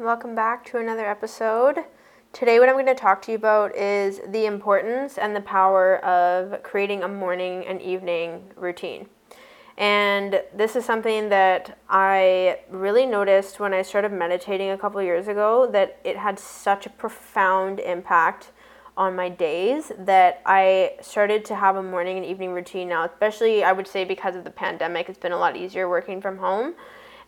Welcome back to another episode. Today, what I'm going to talk to you about is the importance and the power of creating a morning and evening routine. And this is something that I really noticed when I started meditating a couple years ago that it had such a profound impact on my days that I started to have a morning and evening routine now, especially I would say because of the pandemic, it's been a lot easier working from home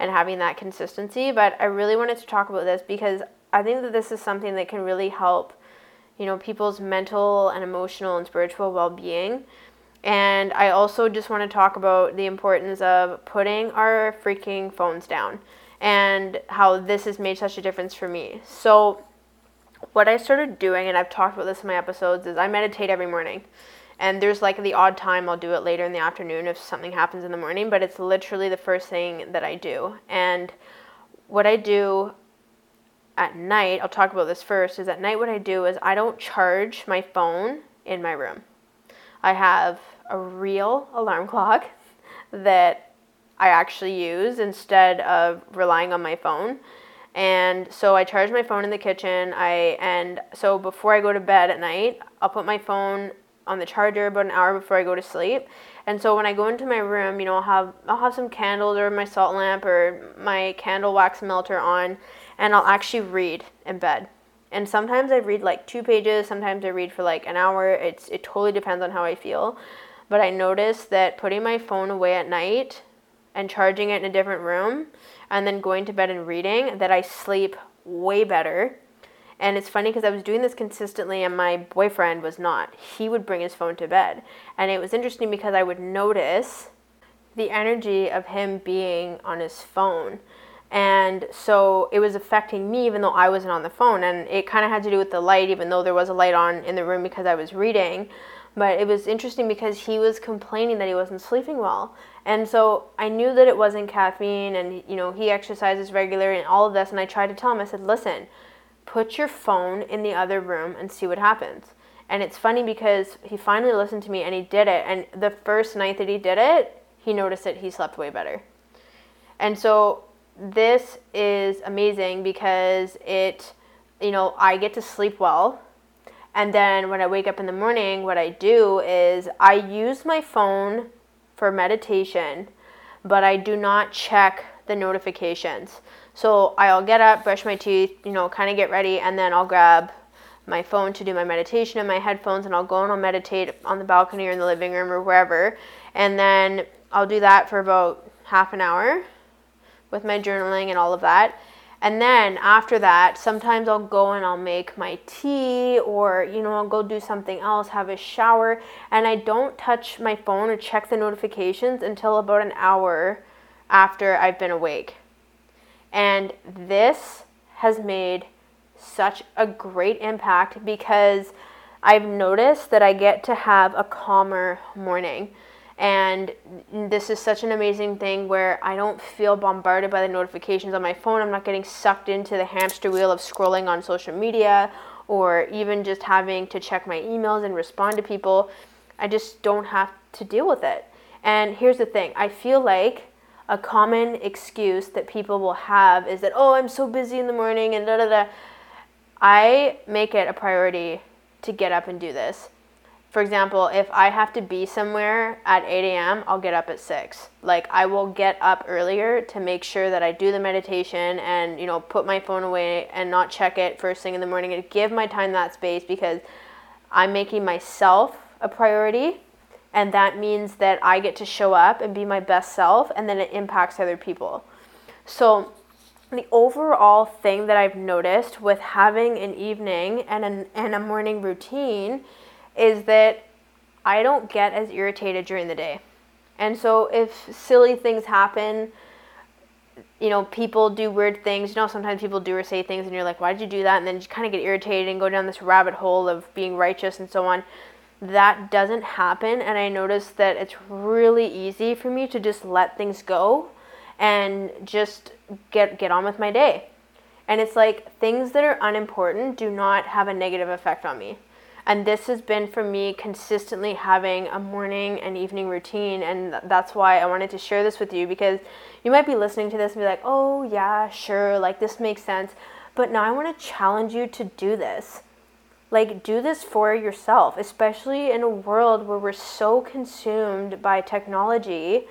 and having that consistency. But I really wanted to talk about this because I think that this is something that can really help, you know, people's mental and emotional and spiritual well being. And I also just want to talk about the importance of putting our freaking phones down and how this has made such a difference for me. So, what I started doing, and I've talked about this in my episodes, is I meditate every morning. And there's like the odd time I'll do it later in the afternoon if something happens in the morning, but it's literally the first thing that I do. And what I do at night, I'll talk about this first, is at night what I do is I don't charge my phone in my room. I have a real alarm clock that I actually use instead of relying on my phone. And so I charge my phone in the kitchen. I and so before I go to bed at night, I'll put my phone on the charger about an hour before I go to sleep. And so when I go into my room, you know, I'll have I'll have some candles or my salt lamp or my candle wax melter on and I'll actually read in bed. And sometimes I read like two pages, sometimes I read for like an hour. It's it totally depends on how I feel. But I notice that putting my phone away at night and charging it in a different room and then going to bed and reading that I sleep way better and it's funny because I was doing this consistently and my boyfriend was not. He would bring his phone to bed. And it was interesting because I would notice the energy of him being on his phone. And so it was affecting me even though I wasn't on the phone. And it kind of had to do with the light, even though there was a light on in the room because I was reading. But it was interesting because he was complaining that he wasn't sleeping well. And so I knew that it wasn't caffeine and you know, he exercises regularly and all of this and I tried to tell him I said, "Listen, put your phone in the other room and see what happens. And it's funny because he finally listened to me and he did it. And the first night that he did it, he noticed that he slept way better. And so this is amazing because it, you know, I get to sleep well. And then when I wake up in the morning, what I do is I use my phone for meditation, but I do not check the notifications. So I'll get up, brush my teeth, you know, kind of get ready, and then I'll grab my phone to do my meditation and my headphones, and I'll go and I'll meditate on the balcony or in the living room or wherever. And then I'll do that for about half an hour with my journaling and all of that. And then after that, sometimes I'll go and I'll make my tea or, you know, I'll go do something else, have a shower. And I don't touch my phone or check the notifications until about an hour after I've been awake. And this has made such a great impact because I've noticed that I get to have a calmer morning. And this is such an amazing thing where I don't feel bombarded by the notifications on my phone. I'm not getting sucked into the hamster wheel of scrolling on social media or even just having to check my emails and respond to people. I just don't have to deal with it. And here's the thing I feel like a common excuse that people will have is that, oh, I'm so busy in the morning and da da da. I make it a priority to get up and do this. For example, if I have to be somewhere at 8 a.m., I'll get up at 6. Like, I will get up earlier to make sure that I do the meditation and, you know, put my phone away and not check it first thing in the morning and give my time that space because I'm making myself a priority and that means that I get to show up and be my best self, and then it impacts other people. So, the overall thing that I've noticed with having an evening and, an, and a morning routine is that I don't get as irritated during the day. And so, if silly things happen, you know, people do weird things. You know, sometimes people do or say things, and you're like, why did you do that? And then you kind of get irritated and go down this rabbit hole of being righteous and so on. That doesn't happen, and I noticed that it's really easy for me to just let things go and just get get on with my day. And it's like things that are unimportant do not have a negative effect on me. And this has been for me consistently having a morning and evening routine. And that's why I wanted to share this with you because you might be listening to this and be like, oh, yeah, sure, like this makes sense. But now I want to challenge you to do this. Like, do this for yourself, especially in a world where we're so consumed by technology.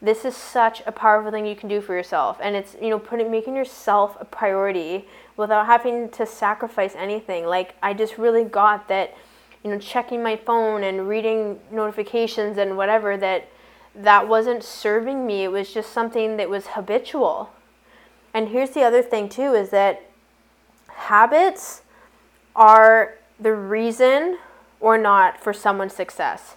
This is such a powerful thing you can do for yourself and it's you know putting making yourself a priority without having to sacrifice anything. Like i just really got that you know checking my phone and reading notifications and whatever that that wasn't serving me. It was just something that was habitual. And here's the other thing too is that habits are the reason or not for someone's success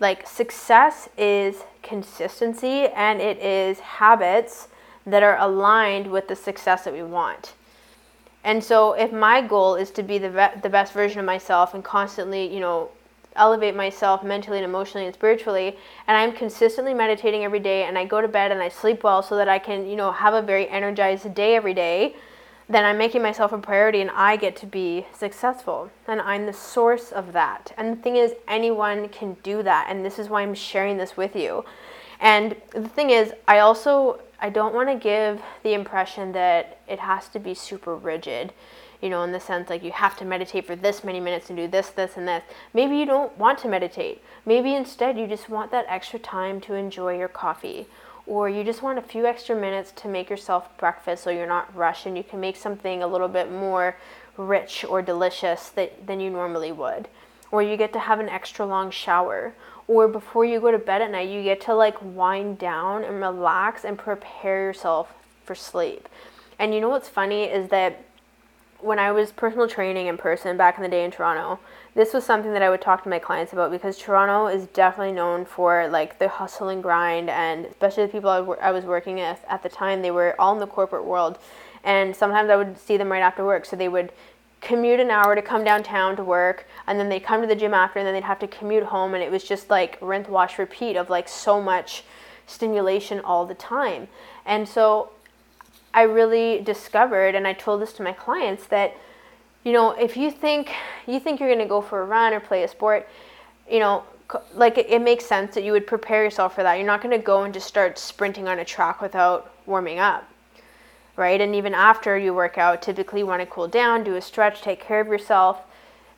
like success is consistency and it is habits that are aligned with the success that we want. And so if my goal is to be the ve- the best version of myself and constantly, you know, elevate myself mentally and emotionally and spiritually and I'm consistently meditating every day and I go to bed and I sleep well so that I can, you know, have a very energized day every day, then I'm making myself a priority and I get to be successful. And I'm the source of that. And the thing is, anyone can do that. And this is why I'm sharing this with you. And the thing is, I also I don't want to give the impression that it has to be super rigid, you know, in the sense like you have to meditate for this many minutes and do this, this, and this. Maybe you don't want to meditate. Maybe instead you just want that extra time to enjoy your coffee or you just want a few extra minutes to make yourself breakfast so you're not rushed and you can make something a little bit more rich or delicious that, than you normally would. Or you get to have an extra long shower. Or before you go to bed at night, you get to like wind down and relax and prepare yourself for sleep. And you know what's funny is that when I was personal training in person back in the day in Toronto, this was something that I would talk to my clients about because Toronto is definitely known for like the hustle and grind, and especially the people I, w- I was working with at the time, they were all in the corporate world, and sometimes I would see them right after work, so they would commute an hour to come downtown to work and then they'd come to the gym after and then they'd have to commute home and it was just like rinse wash repeat of like so much stimulation all the time. And so i really discovered and i told this to my clients that you know, if you think you think you're going to go for a run or play a sport, you know, like it, it makes sense that you would prepare yourself for that. You're not going to go and just start sprinting on a track without warming up. Right? And even after you work out, typically you want to cool down, do a stretch, take care of yourself.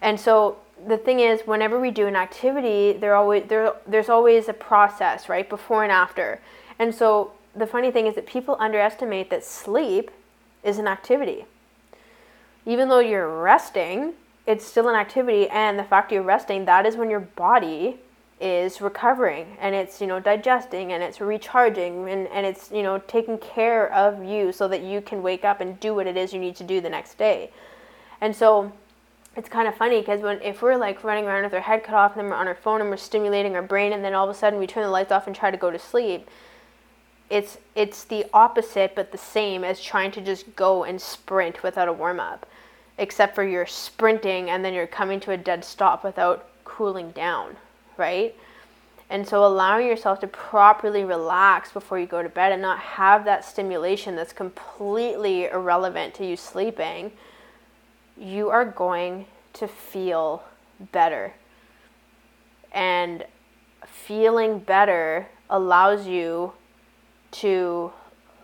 And so the thing is whenever we do an activity, there always there there's always a process, right? Before and after. And so the funny thing is that people underestimate that sleep is an activity. Even though you're resting, it's still an activity and the fact you're resting, that is when your body is recovering and it's you know digesting and it's recharging and, and it's you know taking care of you so that you can wake up and do what it is you need to do the next day. And so it's kind of funny because when if we're like running around with our head cut off and then we're on our phone and we're stimulating our brain and then all of a sudden we turn the lights off and try to go to sleep it's it's the opposite but the same as trying to just go and sprint without a warm up except for you're sprinting and then you're coming to a dead stop without cooling down, right? And so allowing yourself to properly relax before you go to bed and not have that stimulation that's completely irrelevant to you sleeping, you are going to feel better. And feeling better allows you to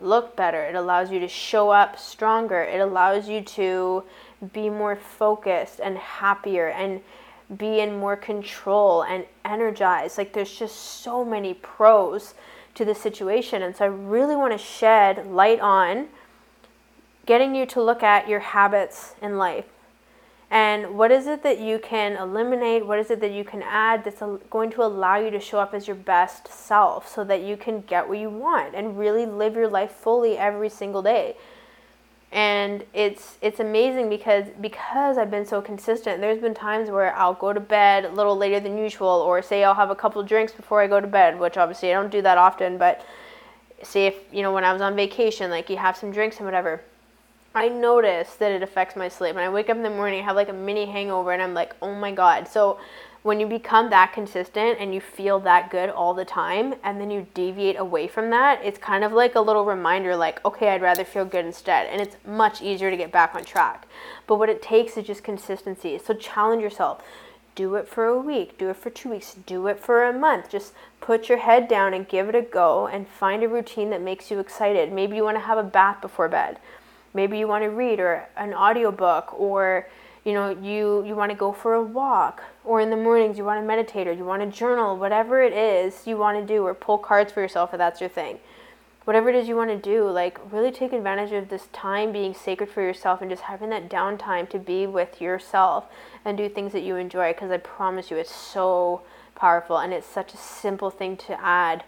look better. It allows you to show up stronger. It allows you to be more focused and happier and be in more control and energized. Like there's just so many pros to the situation. And so I really want to shed light on getting you to look at your habits in life. And what is it that you can eliminate? What is it that you can add that's going to allow you to show up as your best self so that you can get what you want and really live your life fully every single day? and it's it's amazing because because I've been so consistent. There's been times where I'll go to bed a little later than usual, or say I'll have a couple drinks before I go to bed, which obviously I don't do that often, but say if, you know, when I was on vacation, like you have some drinks and whatever. I notice that it affects my sleep. When I wake up in the morning, I have like a mini hangover and I'm like, oh my God. So when you become that consistent and you feel that good all the time and then you deviate away from that, it's kind of like a little reminder like, okay, I'd rather feel good instead. And it's much easier to get back on track. But what it takes is just consistency. So challenge yourself. Do it for a week, do it for two weeks, do it for a month. Just put your head down and give it a go and find a routine that makes you excited. Maybe you want to have a bath before bed. Maybe you want to read or an audiobook or you know you you want to go for a walk. Or in the mornings you want to meditate or you want to journal whatever it is you want to do or pull cards for yourself if that's your thing. Whatever it is you want to do like really take advantage of this time being sacred for yourself and just having that downtime to be with yourself and do things that you enjoy because i promise you it's so powerful and it's such a simple thing to add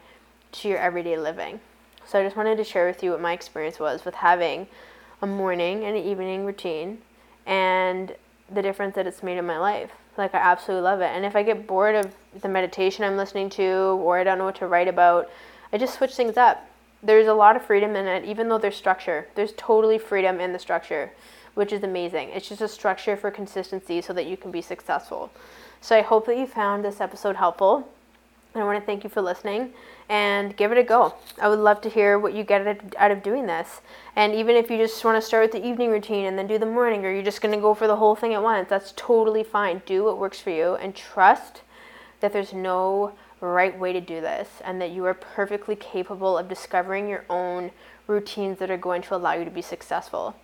to your everyday living. So i just wanted to share with you what my experience was with having a morning and an evening routine and the difference that it's made in my life. Like I absolutely love it. And if I get bored of the meditation I'm listening to or I don't know what to write about, I just switch things up. There's a lot of freedom in it, even though there's structure. There's totally freedom in the structure, which is amazing. It's just a structure for consistency so that you can be successful. So I hope that you found this episode helpful. I want to thank you for listening and give it a go. I would love to hear what you get out of doing this. And even if you just want to start with the evening routine and then do the morning, or you're just going to go for the whole thing at once, that's totally fine. Do what works for you and trust that there's no right way to do this and that you are perfectly capable of discovering your own routines that are going to allow you to be successful.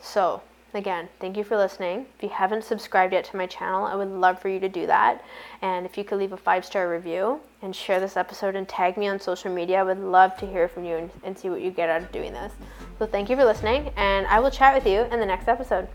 So, Again, thank you for listening. If you haven't subscribed yet to my channel, I would love for you to do that. And if you could leave a five star review and share this episode and tag me on social media, I would love to hear from you and, and see what you get out of doing this. So, thank you for listening, and I will chat with you in the next episode.